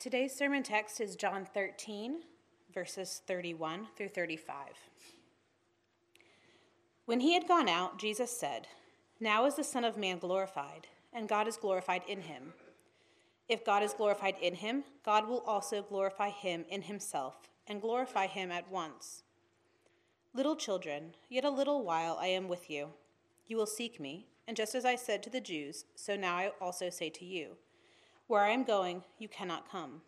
Today's sermon text is John 13, verses 31 through 35. When he had gone out, Jesus said, Now is the Son of Man glorified, and God is glorified in him. If God is glorified in him, God will also glorify him in himself, and glorify him at once. Little children, yet a little while I am with you. You will seek me, and just as I said to the Jews, so now I also say to you Where I am going, you cannot come.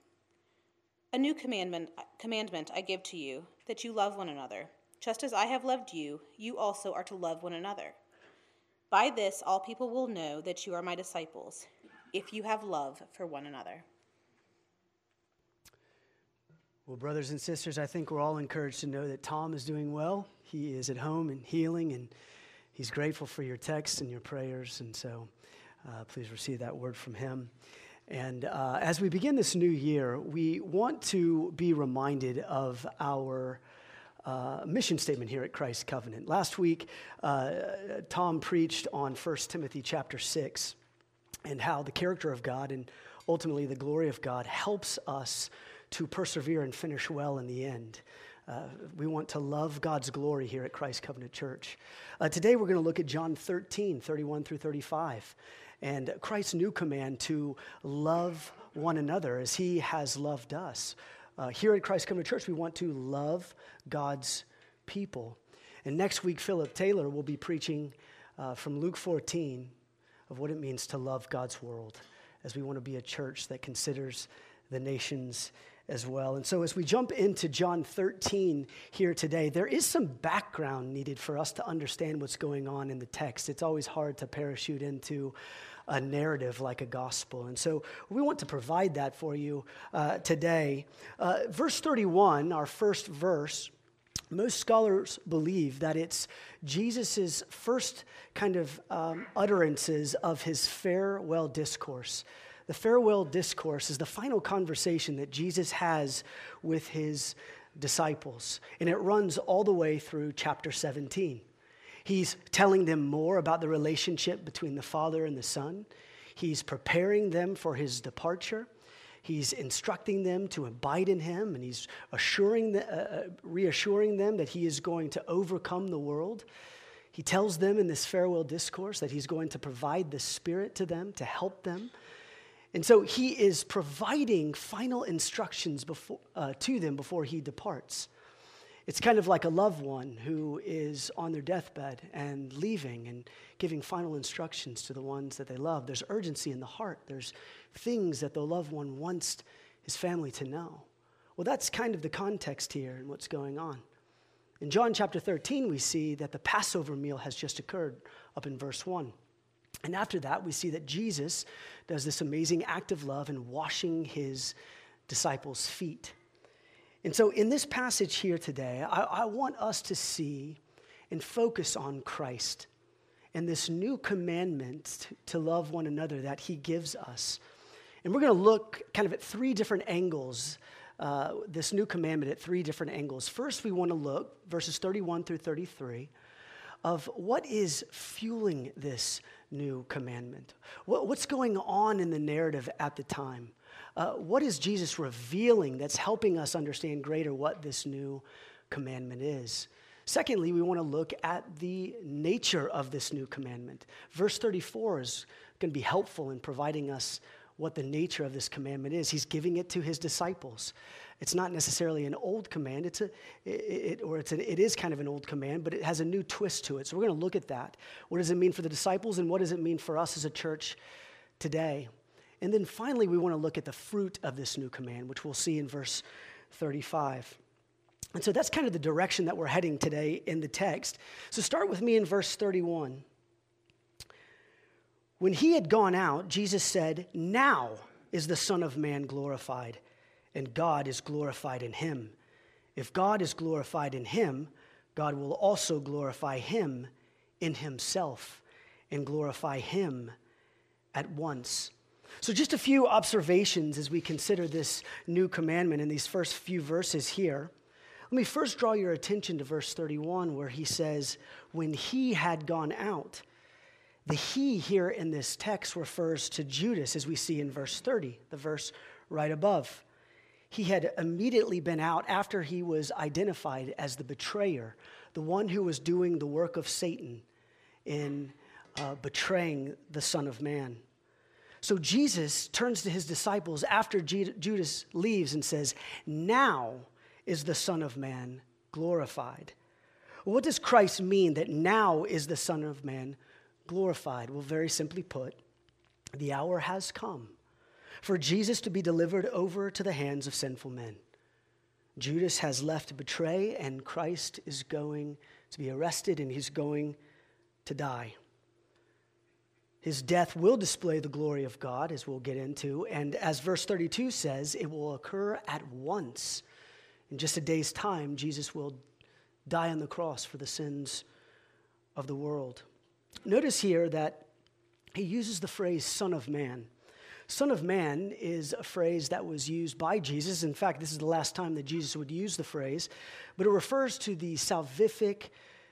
A new commandment, commandment I give to you, that you love one another. Just as I have loved you, you also are to love one another. By this, all people will know that you are my disciples, if you have love for one another. Well, brothers and sisters, I think we're all encouraged to know that Tom is doing well. He is at home and healing, and he's grateful for your texts and your prayers. And so uh, please receive that word from him. And uh, as we begin this new year, we want to be reminded of our uh, mission statement here at Christ Covenant. Last week, uh, Tom preached on 1 Timothy chapter 6 and how the character of God and ultimately the glory of God helps us to persevere and finish well in the end. Uh, we want to love God's glory here at Christ Covenant Church. Uh, today we're going to look at John 13, 31 through 35, and Christ's new command to love one another as he has loved us. Uh, here at Christ Covenant Church, we want to love God's people. And next week, Philip Taylor will be preaching uh, from Luke 14 of what it means to love God's world as we want to be a church that considers the nations as well. And so, as we jump into John 13 here today, there is some background needed for us to understand what's going on in the text. It's always hard to parachute into a narrative like a gospel. And so, we want to provide that for you uh, today. Uh, verse 31, our first verse, most scholars believe that it's Jesus' first kind of um, utterances of his farewell discourse. The farewell discourse is the final conversation that Jesus has with his disciples, and it runs all the way through chapter 17. He's telling them more about the relationship between the Father and the Son. He's preparing them for his departure. He's instructing them to abide in him, and he's assuring the, uh, uh reassuring them that he is going to overcome the world. He tells them in this farewell discourse that he's going to provide the Spirit to them to help them and so he is providing final instructions before, uh, to them before he departs. It's kind of like a loved one who is on their deathbed and leaving and giving final instructions to the ones that they love. There's urgency in the heart, there's things that the loved one wants his family to know. Well, that's kind of the context here and what's going on. In John chapter 13, we see that the Passover meal has just occurred up in verse 1. And after that, we see that Jesus does this amazing act of love in washing his disciples' feet. And so, in this passage here today, I, I, want us to see and focus on Christ and this new commandment to love one another that he gives us. And we're going to look kind of at three different angles, uh, this new commandment at three different angles. First, we want to look, verses 31 through 33, of what is fueling this new commandment? What, what's going on in the narrative at the time? Uh, what is Jesus revealing that's helping us understand greater what this new commandment is? Secondly, we want to look at the nature of this new commandment. Verse 34 is going to be helpful in providing us what the nature of this commandment is. He's giving it to his disciples. It's not necessarily an old command, it's a, it, or it's a, it is kind of an old command, but it has a new twist to it. So we're going to look at that. What does it mean for the disciples, and what does it mean for us as a church today? And then finally, we want to look at the fruit of this new command, which we'll see in verse 35. And so that's kind of the direction that we're heading today in the text. So start with me in verse 31. When he had gone out, Jesus said, Now is the Son of Man glorified and God is glorified in him. If God is glorified in him, God will also glorify him in himself and glorify him at once. So, just a few observations as we consider this new commandment in these first few verses here. Let me first draw your attention to verse 31, where he says, When he had gone out. The he here in this text refers to Judas, as we see in verse 30, the verse right above. He had immediately been out after he was identified as the betrayer, the one who was doing the work of Satan in uh, betraying the Son of Man. So Jesus turns to his disciples after Judas leaves and says, Now is the Son of Man glorified. what does Christ mean that now is the Son of Man glorified? Well, very simply put, the hour has come for Jesus to be delivered over to the hands of sinful men. Judas has left to betray, and Christ is going to be arrested and he's going to die. His death will display the glory of God, as we'll get into. And as verse 32 says, it will occur at once. In just a day's time, Jesus will die on the cross for the sins of the world. Notice here that he uses the phrase Son of Man. Son of Man is a phrase that was used by Jesus. In fact, this is the last time that Jesus would use the phrase, but it refers to the salvific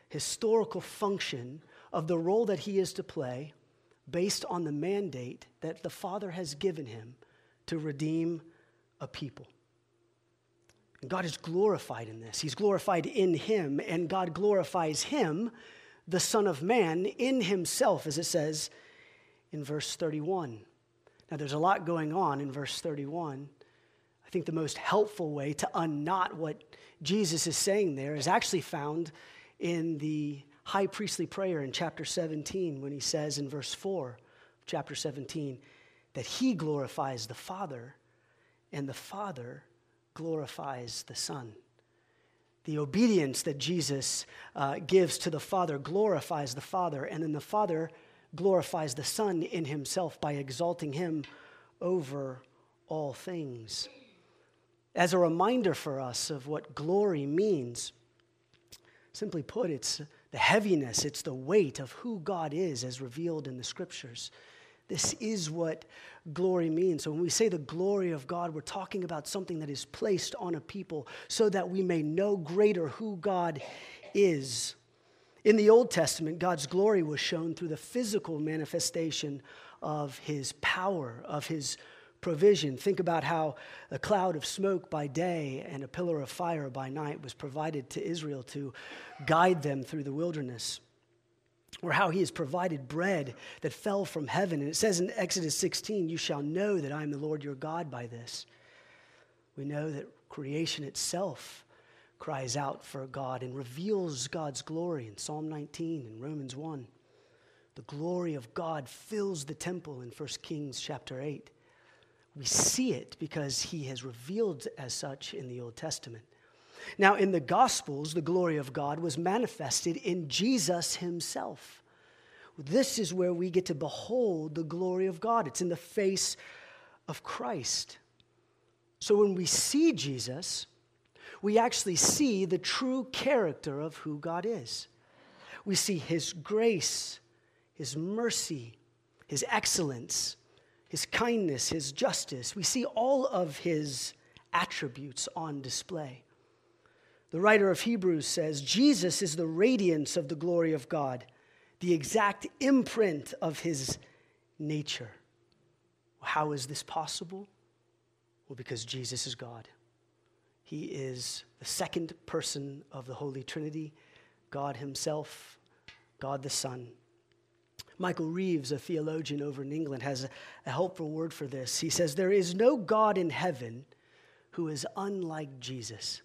historical function of the role that he is to play based on the mandate that the Father has given him to redeem a people. And God is glorified in this. He's glorified in him, and God glorifies him, the Son of Man, in himself, as it says in verse 31. Now, there's a lot going on in verse 31. I think the most helpful way to unknot what Jesus is saying there is actually found in the high priestly prayer in chapter 17 when he says in verse 4 chapter 17 that he glorifies the Father and the Father glorifies the Son. The obedience that Jesus uh, gives to the Father glorifies the Father, and then the Father glorifies the Son in himself by exalting him over all things. As a reminder for us of what glory means, simply put, it's the heaviness, it's the weight of who God is as revealed in the scriptures. This is what glory means. So when we say the glory of God, we're talking about something that is placed on a people so that we may know greater who God is. In the Old Testament, God's glory was shown through the physical manifestation of his power, of his provision. Think about how a cloud of smoke by day and a pillar of fire by night was provided to Israel to guide them through the wilderness. Or how he has provided bread that fell from heaven. And it says in Exodus 16, You shall know that I am the Lord your God by this. We know that creation itself cries out for God and reveals God's glory in Psalm 19 and Romans 1. The glory of God fills the temple in 1 Kings chapter 8. We see it because he has revealed as such in the Old Testament. Now, in the Gospels, the glory of God was manifested in Jesus himself. This is where we get to behold the glory of God. It's in the face of Christ. So when we see Jesus, we actually see the true character of who God is. We see his grace, his mercy, his excellence, his kindness, his justice. We see all of his attributes on display. The writer of Hebrews says Jesus is the radiance of the glory of God, the exact imprint of his nature. How is this possible? Well, because Jesus is God. He is the second person of the Holy Trinity, God Himself, God the Son. Michael Reeves, a theologian over in England, has a, a helpful word for this. He says, There is no God in heaven who is unlike Jesus.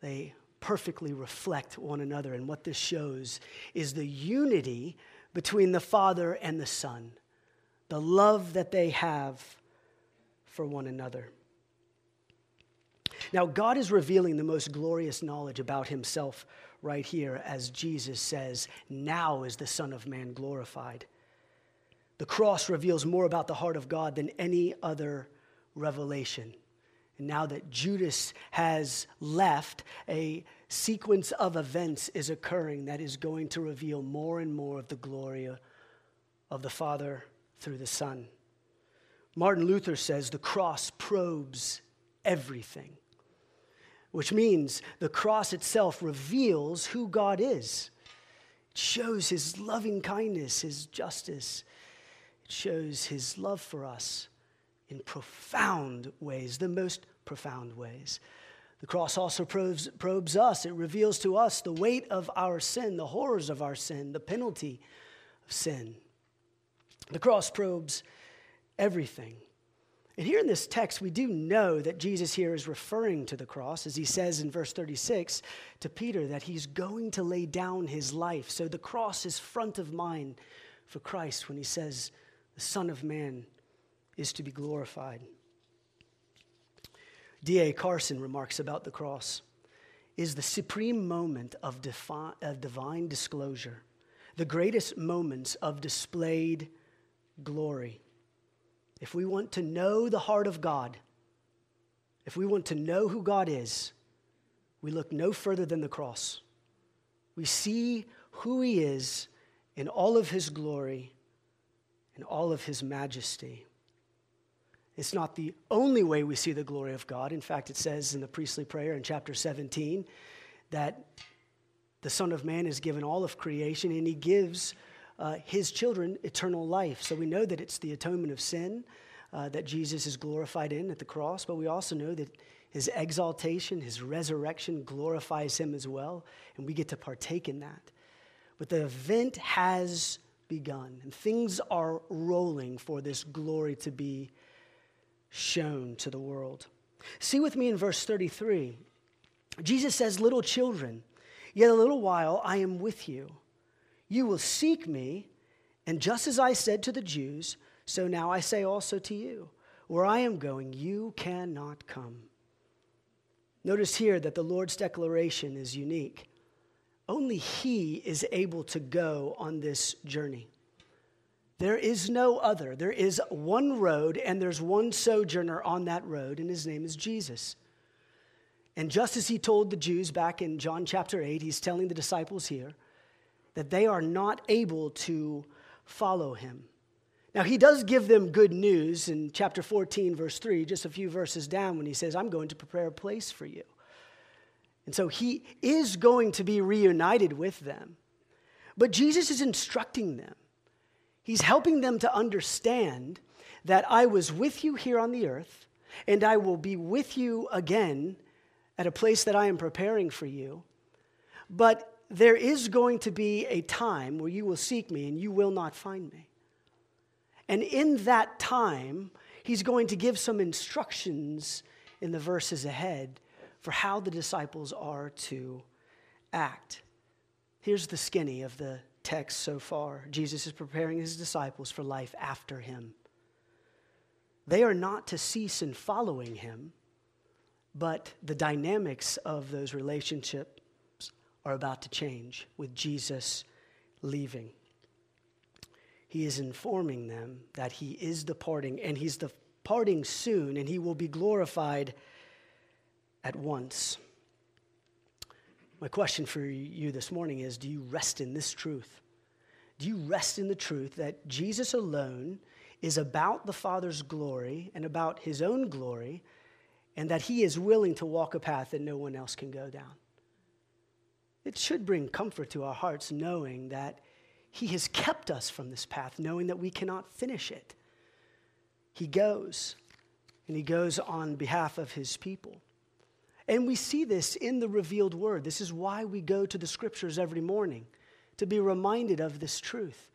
They perfectly reflect one another. And what this shows is the unity between the Father and the Son, the love that they have for one another. Now, God is revealing the most glorious knowledge about himself right here as Jesus says, Now is the Son of Man glorified. The cross reveals more about the heart of God than any other revelation. And now that Judas has left, a sequence of events is occurring that is going to reveal more and more of the glory of the Father through the Son. Martin Luther says the cross probes everything which means the cross itself reveals who God is. It shows his loving kindness, his justice. It shows his love for us in profound ways, the most profound ways. The cross also probes, probes, us. It reveals to us the weight of our sin, the horrors of our sin, the penalty of sin. The cross probes everything. And here in this text, we do know that Jesus here is referring to the cross, as he says in verse 36 to Peter, that he's going to lay down his life. So the cross is front of mind for Christ when he says, The Son of Man is to be glorified. D.A. Carson remarks about the cross is the supreme moment of, defi- of divine disclosure, the greatest moments of displayed glory. If we want to know the heart of God, if we want to know who God is, we look no further than the cross. We see who He is in all of His glory, in all of His majesty. It's not the only way we see the glory of God. In fact, it says in the priestly prayer in chapter 17 that the Son of Man is given all of creation and he gives uh, his children eternal life. So we know that it's the atonement of sin uh, that Jesus is glorified in at the cross, but we also know that his exaltation, his resurrection glorifies him as well, and we get to partake in that. But the event has begun, and things are rolling for this glory to be shown to the world. See with me in verse 33. Jesus says, Little children, yet a little while I am with you. You will seek me, and just as I said to the Jews, so now I say also to you, where I am going, you cannot come. Notice here that the Lord's declaration is unique. Only He is able to go on this journey. There is no other. There is one road, and there's one sojourner on that road, and his name is Jesus. And just as he told the Jews back in John chapter 8, he's telling the disciples here that they are not able to follow him. Now, he does give them good news in chapter 14, verse 3, just a few verses down, when he says, I'm going to prepare a place for you. And so he is going to be reunited with them. But Jesus is instructing them. He's helping them to understand that I was with you here on the earth, and I will be with you again at a place that I am preparing for you. But there is going to be a time where you will seek me and you will not find me. And in that time, he's going to give some instructions in the verses ahead for how the disciples are to act. Here's the skinny of the text so far Jesus is preparing his disciples for life after him. They are not to cease in following him, but the dynamics of those relationships are about to change with Jesus leaving. He is informing them that he is departing, and he's departing soon, and he will be glorified at once. My question for you this morning is Do you rest in this truth? Do you rest in the truth that Jesus alone is about the Father's glory and about his own glory, and that he is willing to walk a path that no one else can go down? It should bring comfort to our hearts knowing that he has kept us from this path, knowing that we cannot finish it. He goes, and he goes on behalf of his people. And we see this in the revealed word. This is why we go to the scriptures every morning, to be reminded of this truth.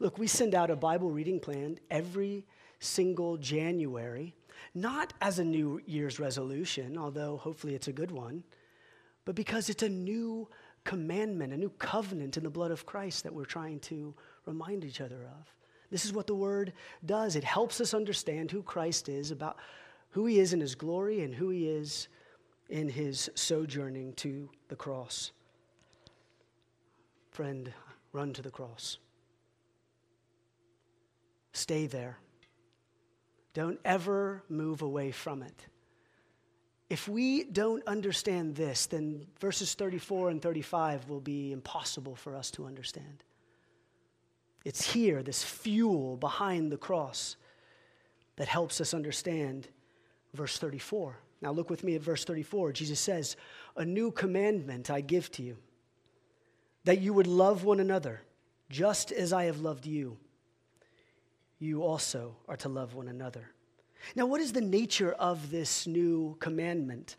Look, we send out a Bible reading plan every single January, not as a New Year's resolution, although hopefully it's a good one, but because it's a new commandment, a new covenant in the blood of Christ that we're trying to remind each other of. This is what the word does. It helps us understand who Christ is, about who he is in his glory, and who he is in his sojourning to the cross. Friend, run to the cross. Stay there. Don't ever move away from it. If we don't understand this, then verses 34 and 35 will be impossible for us to understand. It's here, this fuel behind the cross, that helps us understand verse 34. Now, look with me at verse 34. Jesus says, A new commandment I give to you, that you would love one another, just as I have loved you. You also are to love one another. Now, what is the nature of this new commandment?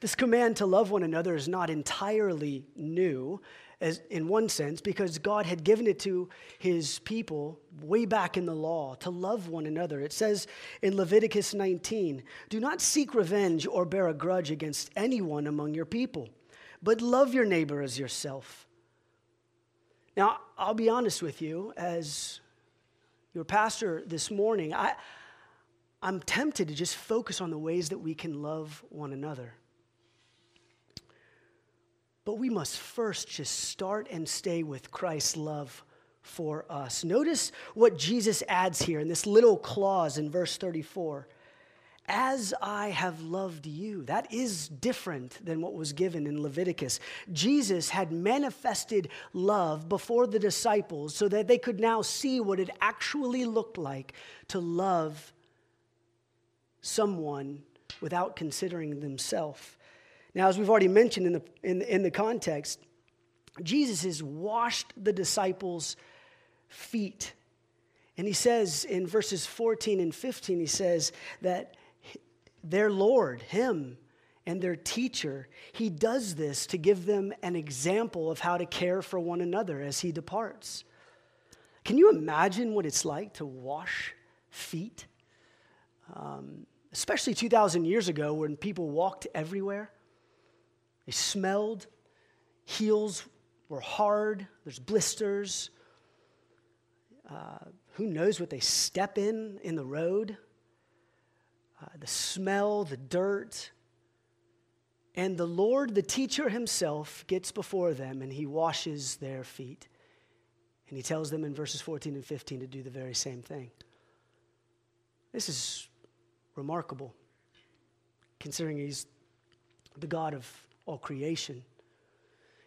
This command to love one another is not entirely new, as in one sense, because God had given it to his people way back in the law to love one another. It says in Leviticus 19 Do not seek revenge or bear a grudge against anyone among your people, but love your neighbor as yourself. Now, I'll be honest with you, as your pastor this morning, I, I'm tempted to just focus on the ways that we can love one another. But we must first just start and stay with Christ's love for us. Notice what Jesus adds here in this little clause in verse 34 as I have loved you. That is different than what was given in Leviticus. Jesus had manifested love before the disciples so that they could now see what it actually looked like to love someone without considering themselves. Now, as we've already mentioned in the, in, in the context, Jesus has washed the disciples' feet. And he says in verses 14 and 15, he says that their Lord, Him, and their teacher, He does this to give them an example of how to care for one another as He departs. Can you imagine what it's like to wash feet? Um, especially 2,000 years ago when people walked everywhere. They smelled, heels were hard, there's blisters. Uh, who knows what they step in in the road? Uh, the smell, the dirt. And the Lord, the teacher himself, gets before them and he washes their feet. And he tells them in verses 14 and 15 to do the very same thing. This is remarkable, considering he's the God of all creation.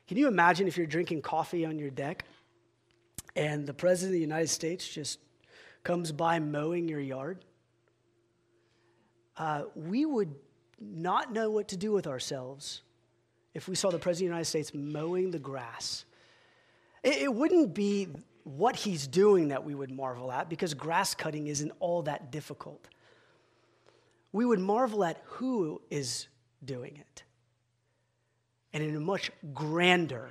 Can you imagine if you're drinking coffee on your deck and the President of the United States just comes by mowing your yard? Uh, we would not know what to do with ourselves if we saw the President of the United States mowing the grass. It, it wouldn't be what he's doing that we would marvel at because grass cutting isn't all that difficult. We would marvel at who is doing it. And in a much grander,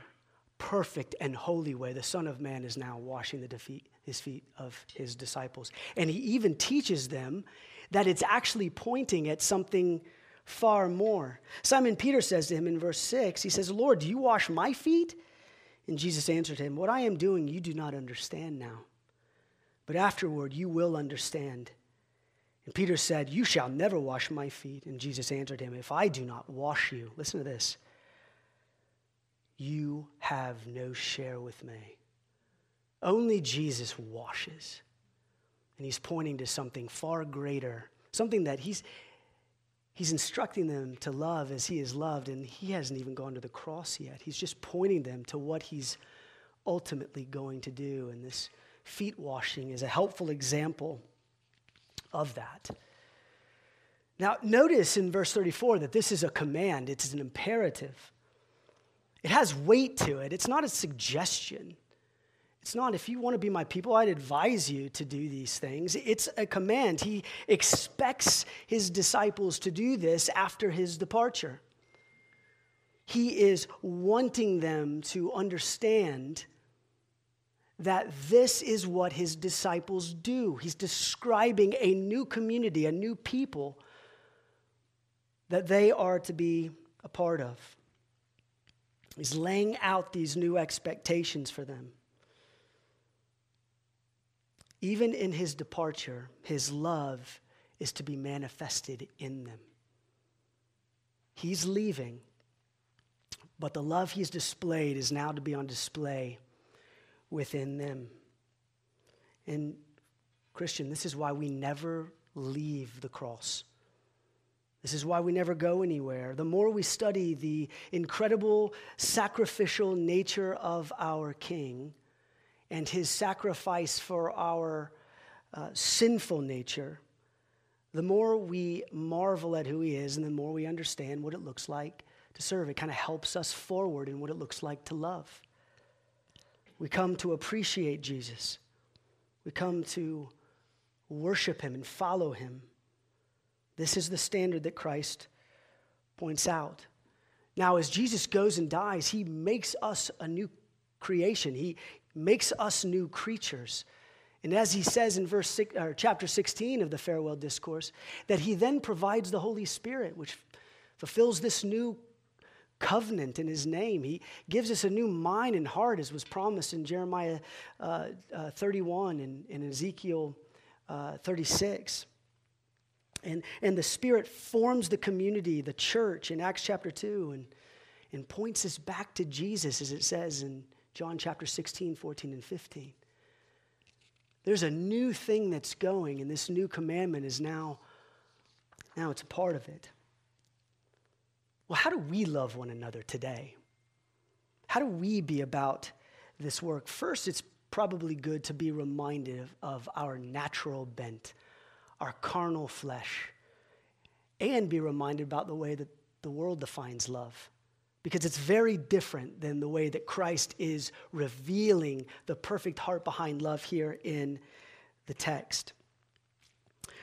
perfect, and holy way, the Son of Man is now washing the defeat, his feet of his disciples. And he even teaches them that it's actually pointing at something far more. Simon Peter says to him in verse 6, he says, Lord, do you wash my feet? And Jesus answered him, What I am doing you do not understand now, but afterward you will understand. And Peter said, You shall never wash my feet. And Jesus answered him, If I do not wash you, listen to this, you have no share with me. Only Jesus washes. And he's pointing to something far greater, something that he's, he's instructing them to love as he is loved, and he hasn't even gone to the cross yet. He's just pointing them to what he's ultimately going to do. And this feet washing is a helpful example of that. Now, notice in verse 34 that this is a command, it's an imperative. It has weight to it, it's not a suggestion. It's not, if you want to be my people, I'd advise you to do these things. It's a command. He expects his disciples to do this after his departure. He is wanting them to understand that this is what his disciples do. He's describing a new community, a new people that they are to be a part of. He's laying out these new expectations for them. Even in his departure, his love is to be manifested in them. He's leaving, but the love he's displayed is now to be on display within them. And, Christian, this is why we never leave the cross. This is why we never go anywhere. The more we study the incredible sacrificial nature of our King, and his sacrifice for our uh, sinful nature, the more we marvel at who he is and the more we understand what it looks like to serve. It kind of helps us forward in what it looks like to love. We come to appreciate Jesus. We come to worship him and follow him. This is the standard that Christ points out. Now, as Jesus goes and dies, he makes us a new creation. He makes us new creatures. And as he says in verse six, or chapter 16 of the farewell discourse, that he then provides the Holy Spirit, which fulfills this new covenant in his name. He gives us a new mind and heart, as was promised in Jeremiah uh, uh, 31 and, and Ezekiel uh, 36. And, and the Spirit forms the community, the church in Acts chapter 2, and, and points us back to Jesus, as it says in John chapter 16, 14, and 15. There's a new thing that's going, and this new commandment is now, now it's a part of it. Well, how do we love one another today? How do we be about this work? First, it's probably good to be reminded of our natural bent, our carnal flesh, and be reminded about the way that the world defines love. Because it's very different than the way that Christ is revealing the perfect heart behind love here in the text.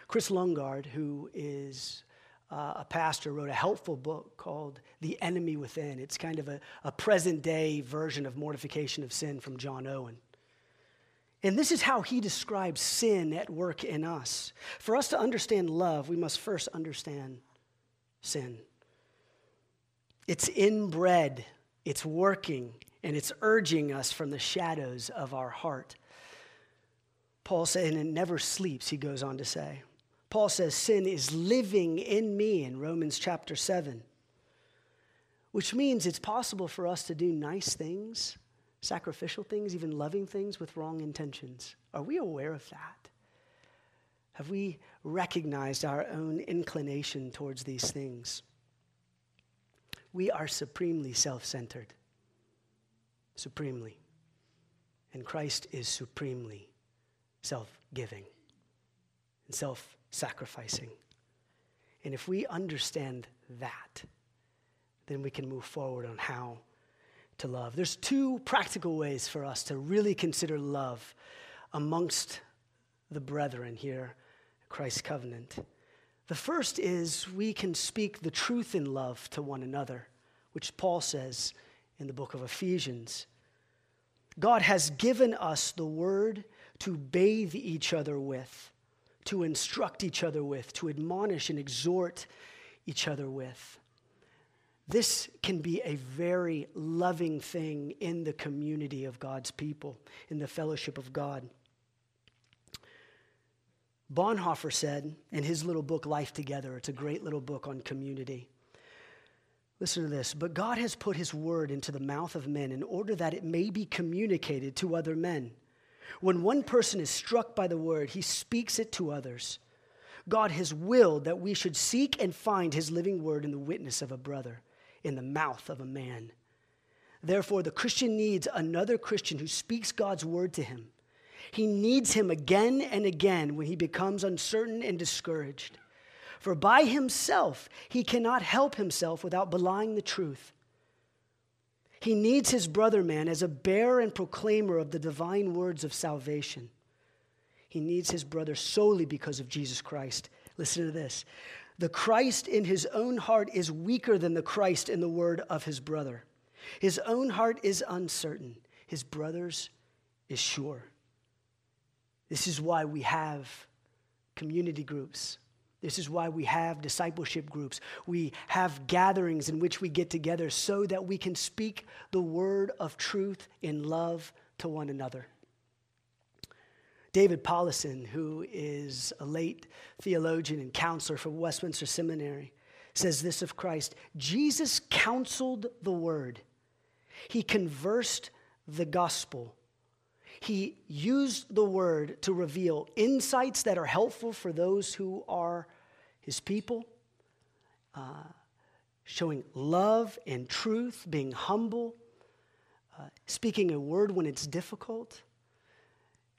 Kris Lundgaard, who is uh, a pastor wrote a helpful book called The Enemy Within. It's kind of a, a present day version of Mortification of Sin from John Owen. And this is how he describes sin at work in us. For us to understand love, we must first understand sin. It's inbred, it's working, and it's urging us from the shadows of our heart. Paul said, and it never sleeps, he goes on to say. Paul says sin is living in me in Romans chapter 7, which means it's possible for us to do nice things, sacrificial things, even loving things with wrong intentions. Are we aware of that? Have we recognized our own inclination towards these things? We are supremely self centered. Supremely. And Christ is supremely self giving and self sacrificing. And if we understand that, then we can move forward on how to love. There's two practical ways for us to really consider love amongst the brethren here, Christ's covenant. The first is we can speak the truth in love to one another, which Paul says in the book of Ephesians. God has given us the word to bathe each other with to instruct each other with, to admonish and exhort each other with. This can be a very loving thing in the community of God's people, in the fellowship of God. Bonhoeffer said in his little book, Life Together, it's a great little book on community. Listen to this. But God has put his word into the mouth of men in order that it may be communicated to other men. When one person is struck by the word, he speaks it to others. God has willed that we should seek and find his living word in the witness of a brother, in the mouth of a man. Therefore, the Christian needs another Christian who speaks God's word to him. He needs him again and again when he becomes uncertain and discouraged. For by himself, he cannot help himself without belying the truth. He needs his brother man as a bearer and proclaimer of the divine words of salvation. He needs his brother solely because of Jesus Christ. Listen to this. The Christ in his own heart is weaker than the Christ in the word of his brother. His own heart is uncertain, his brother's is sure. This is why we have community groups. This is why we have discipleship groups. We have gatherings in which we get together so that we can speak the word of truth in love to one another. David Powlison, who is a late theologian and counselor for Westminster Seminary, says this of Christ Jesus counseled the word, he conversed the gospel. He used the word to reveal insights that are helpful for those who are his people, uh, showing love and truth, being humble, uh, speaking a word when it's difficult.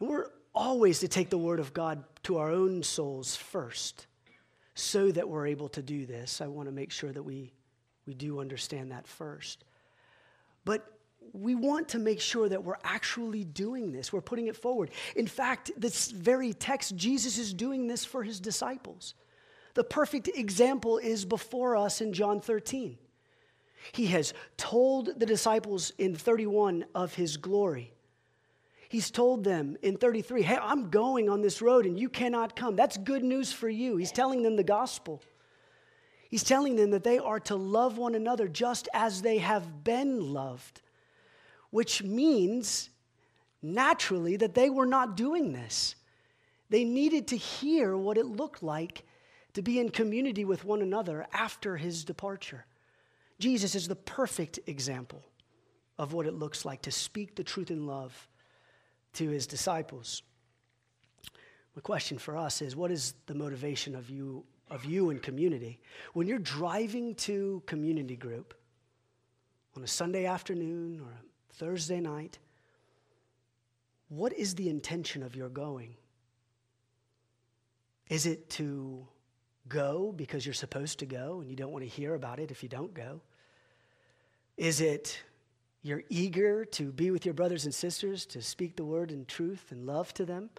And we're always to take the word of God to our own souls first so that we're able to do this. I want to make sure that we, we do understand that first. But we want to make sure that we're actually doing this. We're putting it forward. In fact, this very text, Jesus is doing this for his disciples. The perfect example is before us in John 13. He has told the disciples in 31 of his glory. He's told them in 33, hey, I'm going on this road and you cannot come. That's good news for you. He's telling them the gospel. He's telling them that they are to love one another just as they have been loved, which means naturally that they were not doing this. They needed to hear what it looked like to be in community with one another after his departure. Jesus is the perfect example of what it looks like to speak the truth in love to his disciples. The question for us is what is the motivation of you of you in community? When you're driving to community group on a Sunday afternoon or a Thursday night, what is the intention of your going? Is it to go because you're supposed to go and you don't want to hear about it if you don't go? Is it you're eager to be with your brothers and sisters, to speak the word in truth and love to them,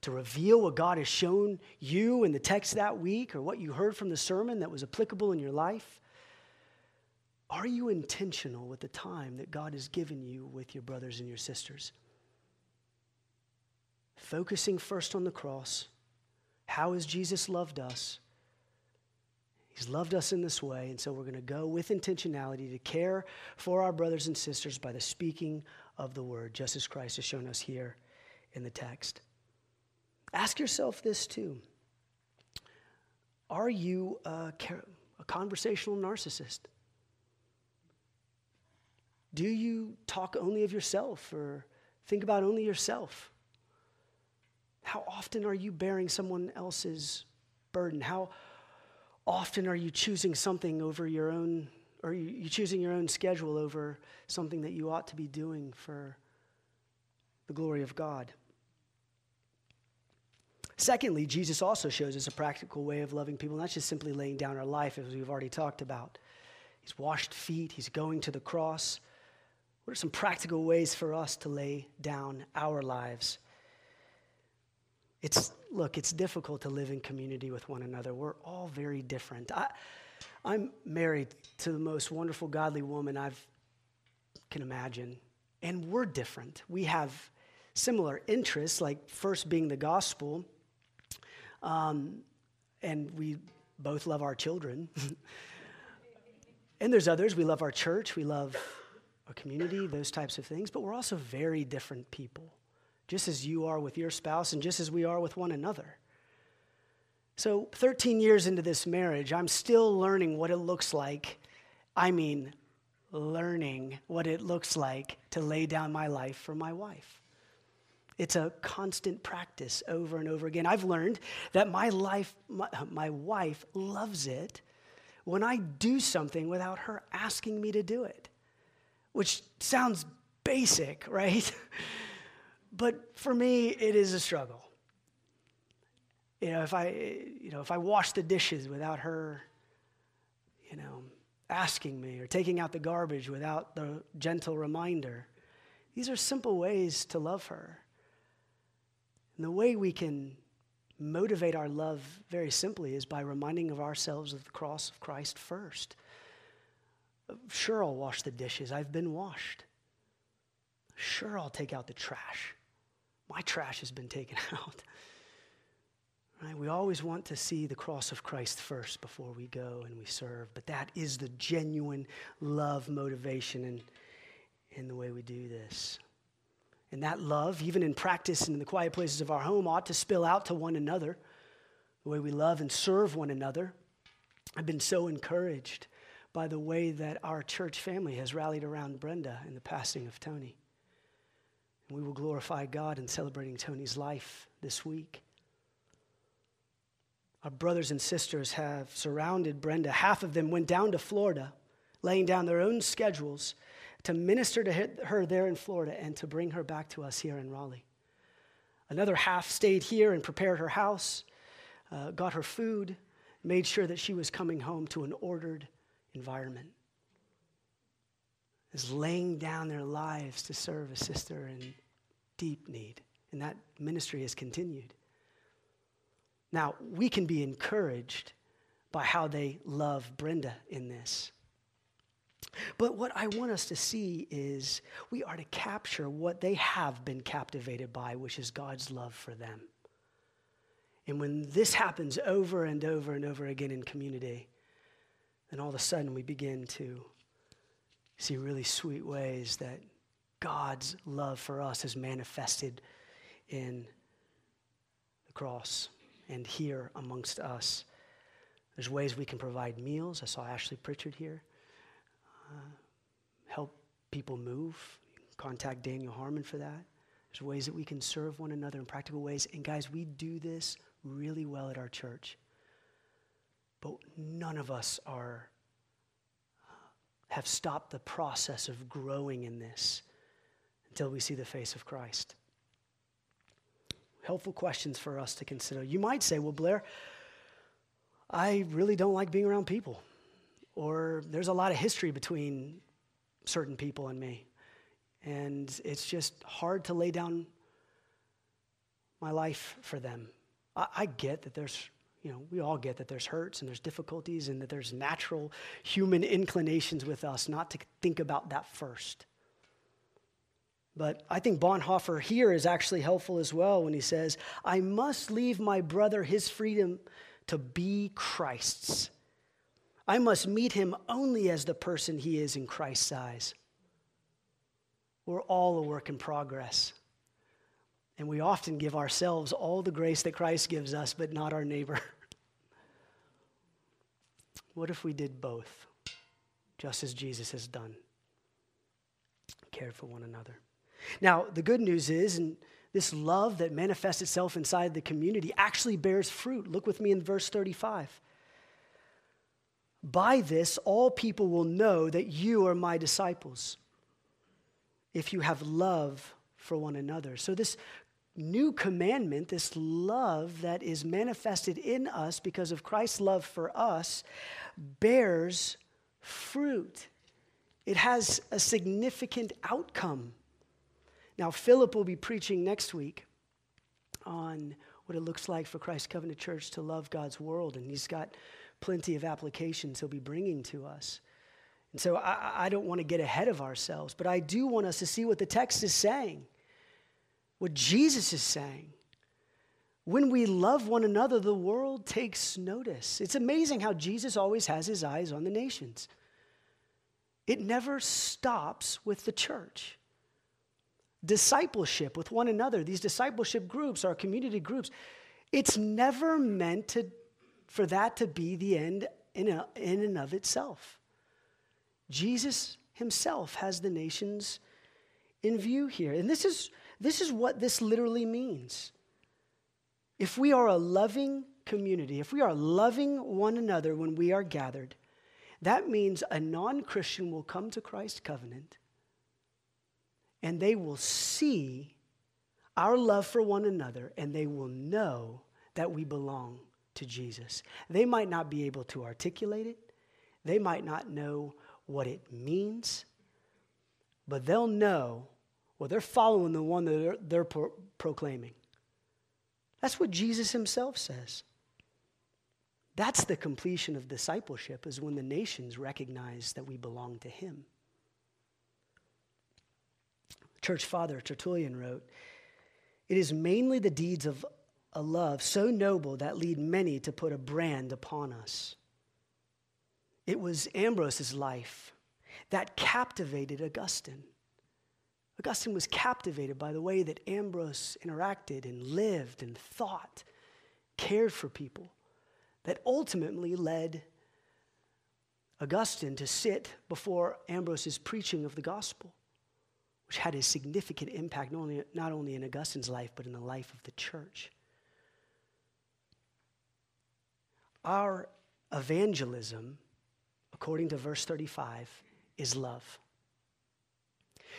to reveal what God has shown you in the text that week or what you heard from the sermon that was applicable in your life? Are you intentional with the time that God has given you with your brothers and your sisters? Focusing first on the cross. How has Jesus loved us? He's loved us in this way, and so we're going to go with intentionality to care for our brothers and sisters by the speaking of the word, just as Christ has shown us here in the text. Ask yourself this too Are you a, a conversational narcissist? Do you talk only of yourself or think about only yourself? How often are you bearing someone else's burden? How often are you choosing something over your own, or you, you choosing your own schedule over something that you ought to be doing for the glory of God? Secondly, Jesus also shows us a practical way of loving people, not just simply laying down our life, as we've already talked about. He's washed feet, he's going to the cross. What are some practical ways for us to lay down our lives? It's, look, it's difficult to live in community with one another. We're all very different. I, I'm married to the most wonderful, godly woman I've can imagine, and we're different. We have similar interests, like first being the gospel, um, and we both love our children. and there's others. We love our church, we love our community, those types of things, but we're also very different people just as you are with your spouse and just as we are with one another. So, 13 years into this marriage, I'm still learning what it looks like. I mean, learning what it looks like to lay down my life for my wife. It's a constant practice over and over again. I've learned that my life, my, my wife loves it when I do something without her asking me to do it, which sounds basic, right? But for me, it is a struggle. You know, if I, you know, if I wash the dishes without her, you know, asking me or taking out the garbage without the gentle reminder, these are simple ways to love her. And the way we can motivate our love very simply is by reminding of ourselves of the cross of Christ first. Sure, I'll wash the dishes. I've been washed. Sure, I'll take out the trash my trash has been taken out. Right? We always want to see the cross of Christ first before we go and we serve, but that is the genuine love motivation in, in the way we do this. And that love, even in practice and in the quiet places of our home, ought to spill out to one another, the way we love and serve one another. I've been so encouraged by the way that our church family has rallied around Brenda in the passing of Tony. We will glorify God in celebrating Tony's life this week. Our brothers and sisters have surrounded Brenda. Half of them went down to Florida, laying down their own schedules to minister to her there in Florida and to bring her back to us here in Raleigh. Another half stayed here and prepared her house, uh, got her food, made sure that she was coming home to an ordered environment. Is laying down their lives to serve a sister in deep need. And that ministry has continued. Now, we can be encouraged by how they love Brenda in this. But what I want us to see is we are to capture what they have been captivated by, which is God's love for them. And when this happens over and over and over again in community, then all of a sudden we begin to see really sweet ways that God's love for us is manifested in the cross and here amongst us. There's ways we can provide meals. I saw Ashley Pritchard here. Uh, help people move. Contact Daniel Harmon for that. There's ways that we can serve one another in practical ways. And guys, we do this really well at our church. But none of us are have stopped the process of growing in this until we see the face of Christ. Helpful questions for us to consider. You might say, well, Blair, I really don't like being around people, or there's a lot of history between certain people and me, and it's just hard to lay down my life for them. I, I get that there's you know, we all get that there's hurts and there's difficulties and that there's natural human inclinations with us not to think about that first. But I think Bonhoeffer here is actually helpful as well when he says, I must leave my brother his freedom to be Christ's. I must meet him only as the person he is in Christ's eyes. We're all a work in progress. And we often give ourselves all the grace that Christ gives us, but not our neighbor. what if we did both, just as Jesus has done? Cared for one another. Now, the good news is, and this love that manifests itself inside the community actually bears fruit. Look with me in verse 35. By this, all people will know that you are my disciples if you have love for one another. So, this new commandment, this love that is manifested in us because of Christ's love for us, bears fruit. It has a significant outcome. Now, Philip will be preaching next week on what it looks like for Christ Covenant Church to love God's world, and he's got plenty of applications he'll be bringing to us. And so I, I don't want to get ahead of ourselves, but I do want us to see what the text is saying what Jesus is saying. When we love one another, the world takes notice. It's amazing how Jesus always has his eyes on the nations. It never stops with the church. Discipleship with one another, these discipleship groups, our community groups, it's never meant to, for that to be the end in, a, in and of itself. Jesus himself has the nations in view here. And this is this is what this literally means. If we are a loving community, if we are loving one another when we are gathered, that means a non Christian will come to Christ's covenant and they will see our love for one another and they will know that we belong to Jesus. They might not be able to articulate it, they might not know what it means, but they'll know well, they're following the one that they're, they're pro- proclaiming. That's what Jesus himself says. That's the completion of discipleship, is when the nations recognize that we belong to him. Church father Tertullian wrote, It is mainly the deeds of a love so noble that lead many to put a brand upon us. It was Ambrose's life that captivated Augustine. Augustine was captivated by the way that Ambrose interacted and lived and thought, cared for people, that ultimately led Augustine to sit before Ambrose's preaching of the gospel, which had a significant impact not only, not only in Augustine's life, but in the life of the church. Our evangelism, according to verse 35, is love.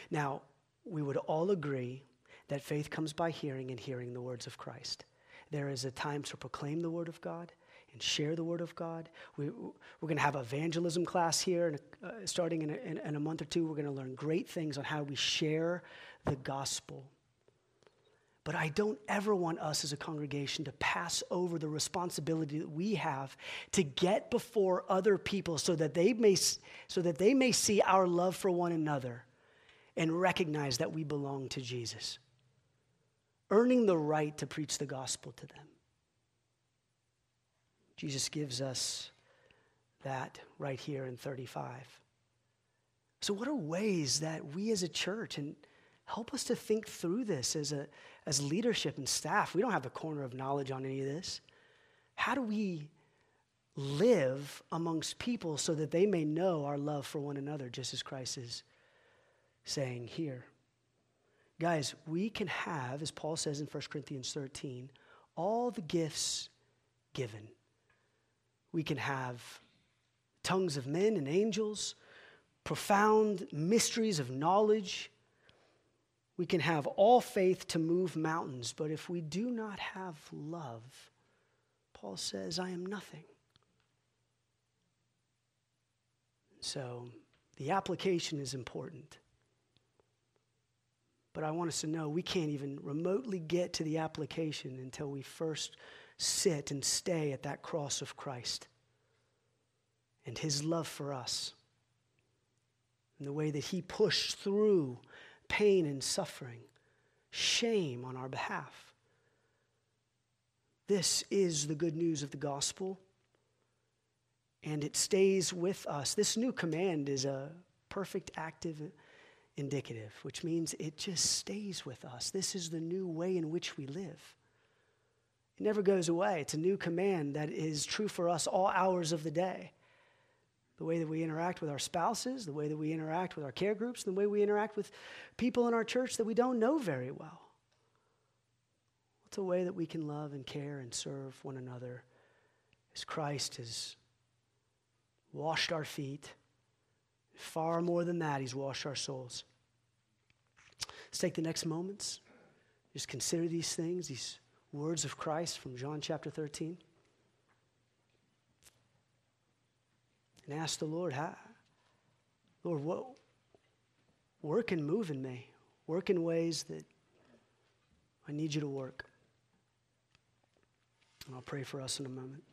Now, we would all agree that faith comes by hearing and hearing the words of Christ. There is a time to proclaim the word of God, and share the Word of God. We, we're going to have evangelism class here, and uh, starting in a, in, in a month or two, we're going to learn great things on how we share the gospel. But I don't ever want us as a congregation to pass over the responsibility that we have to get before other people so that they may, so that they may see our love for one another and recognize that we belong to Jesus, earning the right to preach the gospel to them. Jesus gives us that right here in 35. So, what are ways that we as a church, and help us to think through this as, a, as leadership and staff, we don't have the corner of knowledge on any of this. How do we live amongst people so that they may know our love for one another, just as Christ is saying here? Guys, we can have, as Paul says in 1 Corinthians 13, all the gifts given we can have tongues of men and angels, profound mysteries of knowledge. We can have all faith to move mountains, but if we do not have love, Paul says, I am nothing. So the application is important. But I want us to know we can't even remotely get to the application until we first sit and stay at that cross of Christ and his love for us and the way that he pushed through pain and suffering, shame on our behalf. This is the good news of the gospel, and it stays with us. This new command is a perfect active indicative, which means it just stays with us. This is the new way in which we live. It never goes away. It's a new command that is true for us all hours of the day. The way that we interact with our spouses, the way that we interact with our care groups, the way we interact with people in our church that we don't know very well. What's a way that we can love and care and serve one another as Christ has washed our feet? Far more than that, He's washed our souls. Let's take the next moments. Just consider these things, these words of Christ from John chapter 13. And ask the Lord, how, Lord, what work and move in me? Work in ways that I need you to work. And I'll pray for us in a moment.